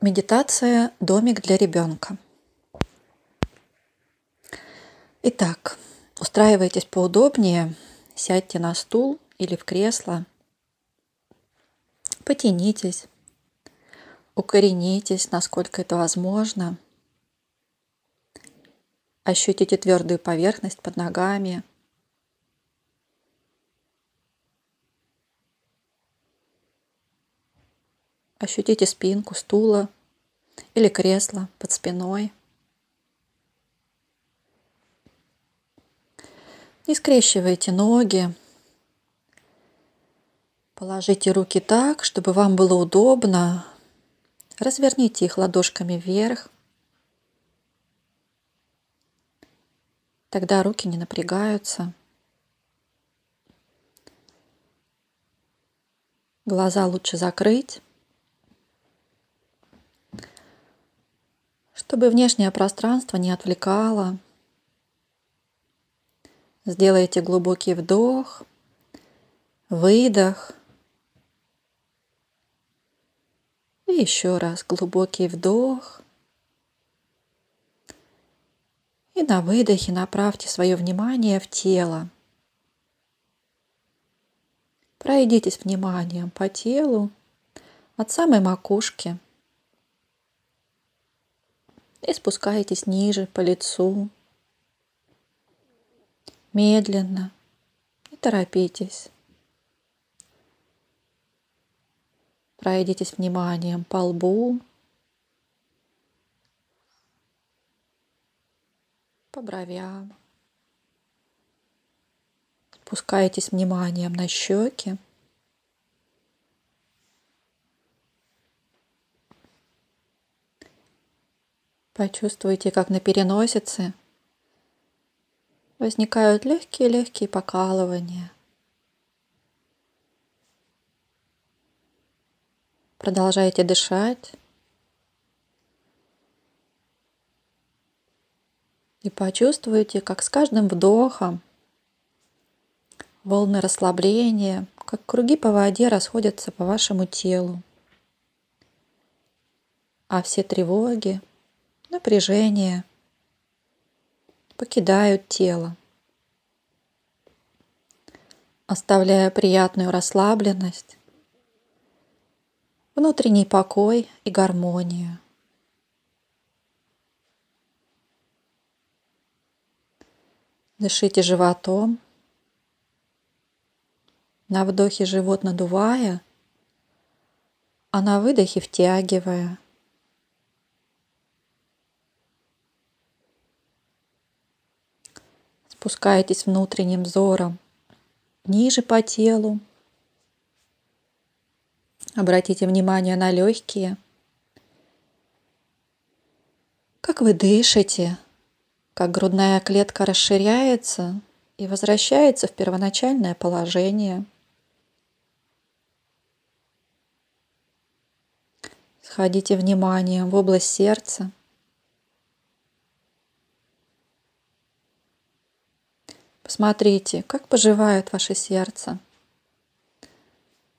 Медитация «Домик для ребенка». Итак, устраивайтесь поудобнее, сядьте на стул или в кресло, потянитесь, укоренитесь, насколько это возможно, ощутите твердую поверхность под ногами – Ощутите спинку стула или кресла под спиной. Не скрещивайте ноги. Положите руки так, чтобы вам было удобно. Разверните их ладошками вверх. Тогда руки не напрягаются. Глаза лучше закрыть. Чтобы внешнее пространство не отвлекало. Сделайте глубокий вдох, выдох. И еще раз глубокий вдох. И на выдохе направьте свое внимание в тело. Пройдитесь вниманием по телу от самой макушки – и спускаетесь ниже по лицу. Медленно. Не торопитесь. Пройдитесь вниманием по лбу, по бровям. Спускаетесь вниманием на щеки. Почувствуйте, как на переносице возникают легкие-легкие покалывания. Продолжайте дышать. И почувствуйте, как с каждым вдохом волны расслабления, как круги по воде расходятся по вашему телу. А все тревоги, напряжение покидают тело, оставляя приятную расслабленность, внутренний покой и гармонию. Дышите животом. На вдохе живот надувая, а на выдохе втягивая – Спускаетесь внутренним взором ниже по телу. Обратите внимание на легкие. Как вы дышите, как грудная клетка расширяется и возвращается в первоначальное положение. Сходите вниманием в область сердца. Посмотрите, как поживает ваше сердце.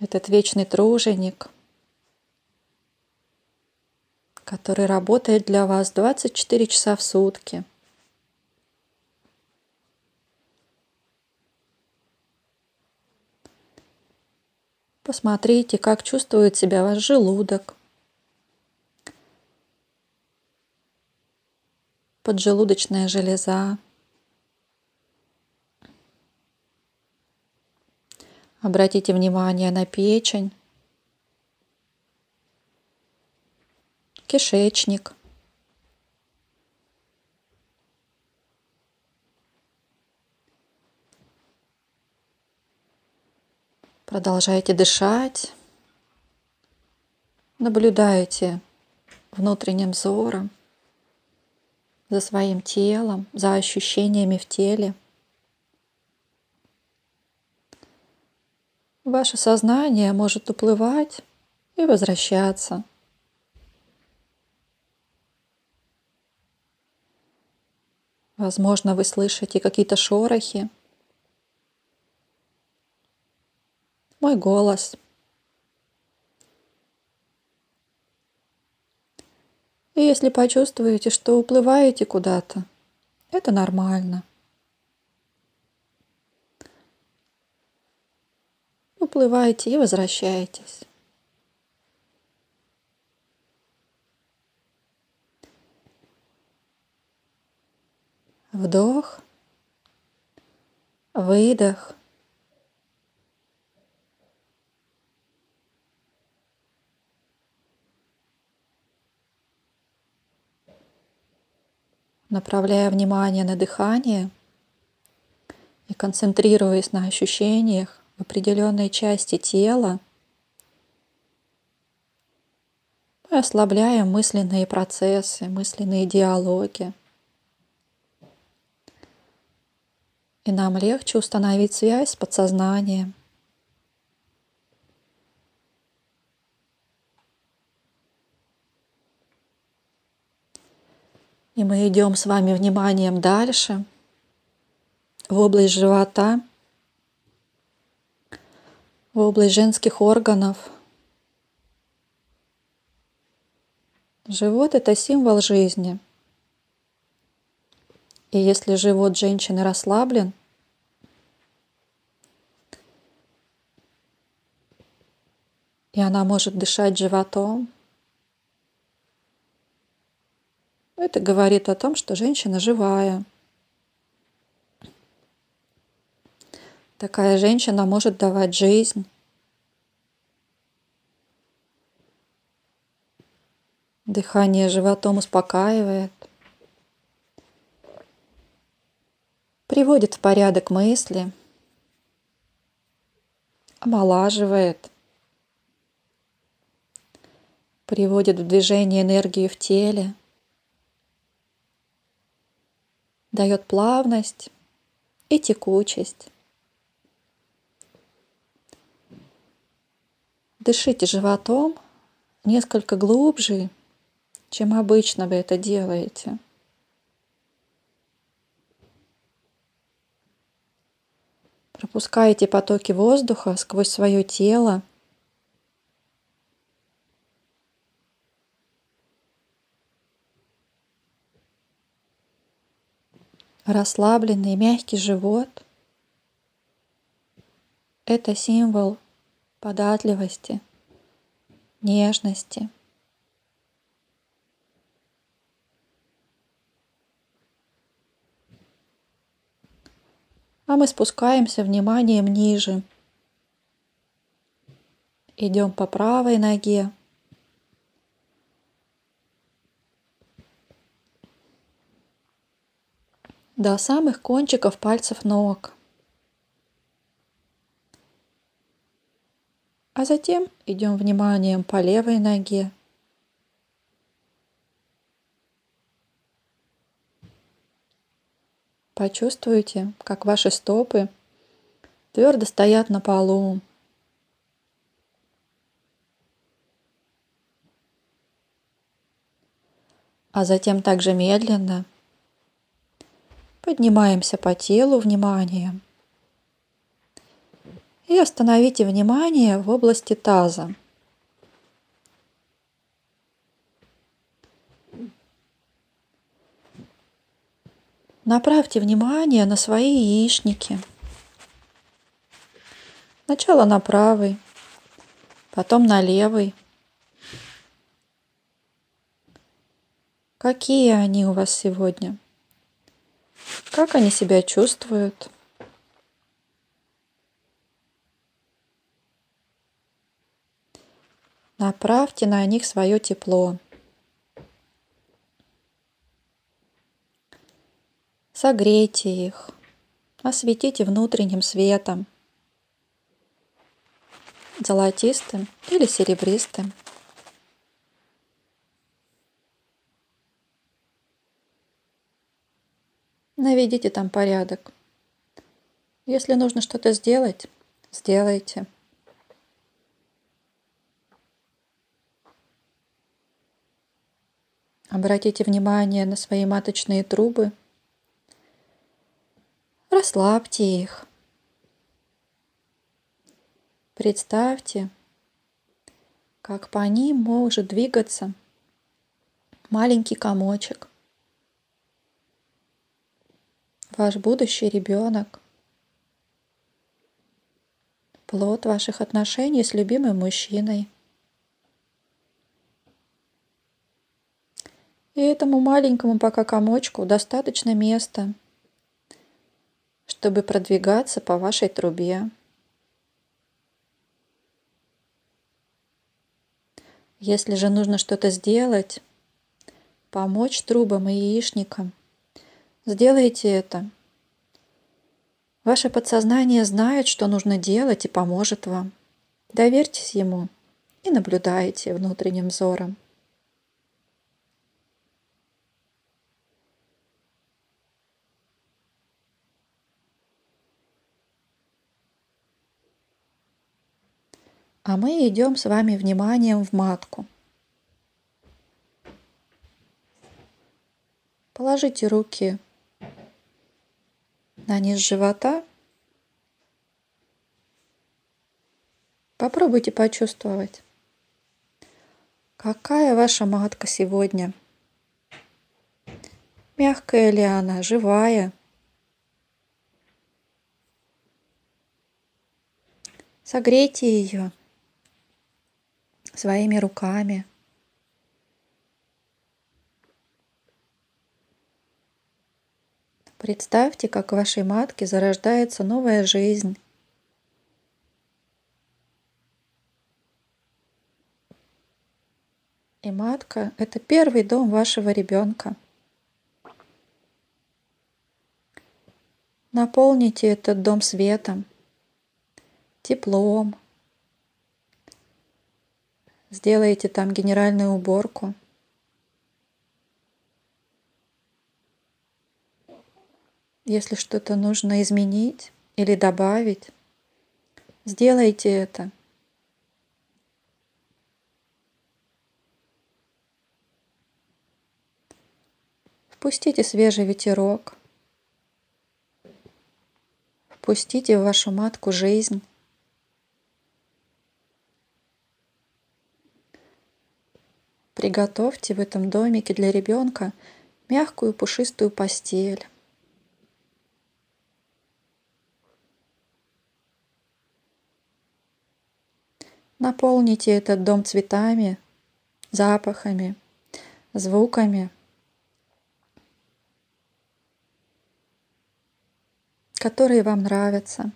Этот вечный труженик, который работает для вас 24 часа в сутки. Посмотрите, как чувствует себя ваш желудок. Поджелудочная железа. Обратите внимание на печень, кишечник. Продолжайте дышать. Наблюдайте внутренним взором за своим телом, за ощущениями в теле. Ваше сознание может уплывать и возвращаться. Возможно, вы слышите какие-то шорохи. Мой голос. И если почувствуете, что уплываете куда-то, это нормально. Уплываете и возвращаетесь. Вдох, выдох. Направляя внимание на дыхание и концентрируясь на ощущениях определенной части тела, мы ослабляем мысленные процессы, мысленные диалоги. И нам легче установить связь с подсознанием. И мы идем с вами вниманием дальше, в область живота, в область женских органов. Живот – это символ жизни – и если живот женщины расслаблен, и она может дышать животом, это говорит о том, что женщина живая. Такая женщина может давать жизнь. Дыхание животом успокаивает. приводит в порядок мысли, омолаживает, приводит в движение энергию в теле, дает плавность и текучесть. Дышите животом несколько глубже, чем обычно вы это делаете. Пропускайте потоки воздуха сквозь свое тело. Расслабленный мягкий живот – это символ податливости, нежности – а мы спускаемся вниманием ниже. Идем по правой ноге. До самых кончиков пальцев ног. А затем идем вниманием по левой ноге. Почувствуйте, как ваши стопы твердо стоят на полу. А затем также медленно поднимаемся по телу вниманием. И остановите внимание в области таза. Направьте внимание на свои яичники. Сначала на правый, потом на левый. Какие они у вас сегодня? Как они себя чувствуют? Направьте на них свое тепло. Согрейте их, осветите внутренним светом, золотистым или серебристым. Наведите там порядок. Если нужно что-то сделать, сделайте. Обратите внимание на свои маточные трубы – Расслабьте их. Представьте, как по ним может двигаться маленький комочек. Ваш будущий ребенок. Плод ваших отношений с любимым мужчиной. И этому маленькому пока комочку достаточно места, чтобы продвигаться по вашей трубе. Если же нужно что-то сделать, помочь трубам и яичникам, сделайте это. Ваше подсознание знает, что нужно делать и поможет вам. Доверьтесь ему и наблюдайте внутренним взором. А мы идем с вами вниманием в матку. Положите руки на низ живота. Попробуйте почувствовать, какая ваша матка сегодня. Мягкая ли она, живая? Согрейте ее своими руками. Представьте, как в вашей матке зарождается новая жизнь. И матка – это первый дом вашего ребенка. Наполните этот дом светом, теплом, Сделайте там генеральную уборку. Если что-то нужно изменить или добавить, сделайте это. Впустите свежий ветерок. Впустите в вашу матку жизнь. Приготовьте в этом домике для ребенка мягкую пушистую постель. Наполните этот дом цветами, запахами, звуками, которые вам нравятся.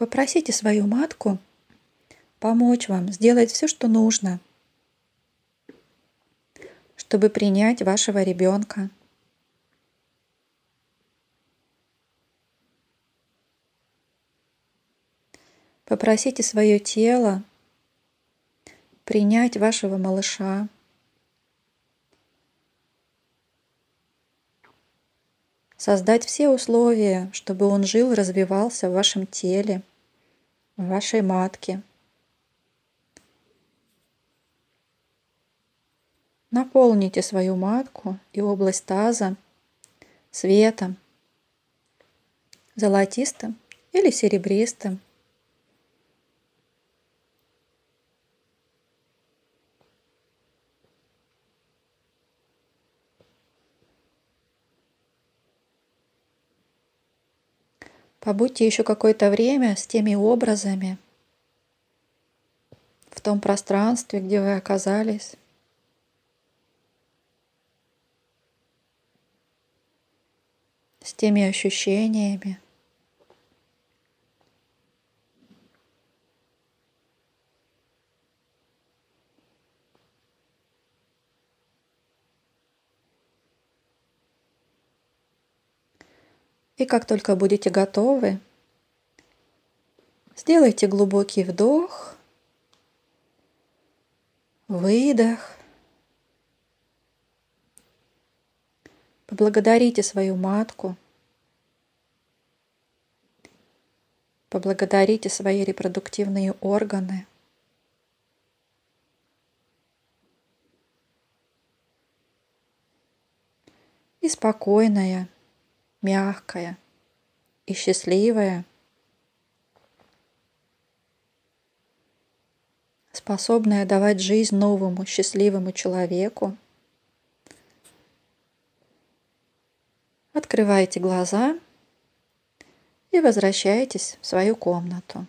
Попросите свою матку помочь вам сделать все, что нужно, чтобы принять вашего ребенка. Попросите свое тело принять вашего малыша. Создать все условия, чтобы он жил развивался в вашем теле – вашей матке. Наполните свою матку и область таза светом, золотистым или серебристым. Побудьте еще какое-то время с теми образами в том пространстве, где вы оказались. С теми ощущениями. И как только будете готовы, сделайте глубокий вдох, выдох. Поблагодарите свою матку. Поблагодарите свои репродуктивные органы. И спокойная, мягкая и счастливая, способная давать жизнь новому счастливому человеку, открывайте глаза и возвращайтесь в свою комнату.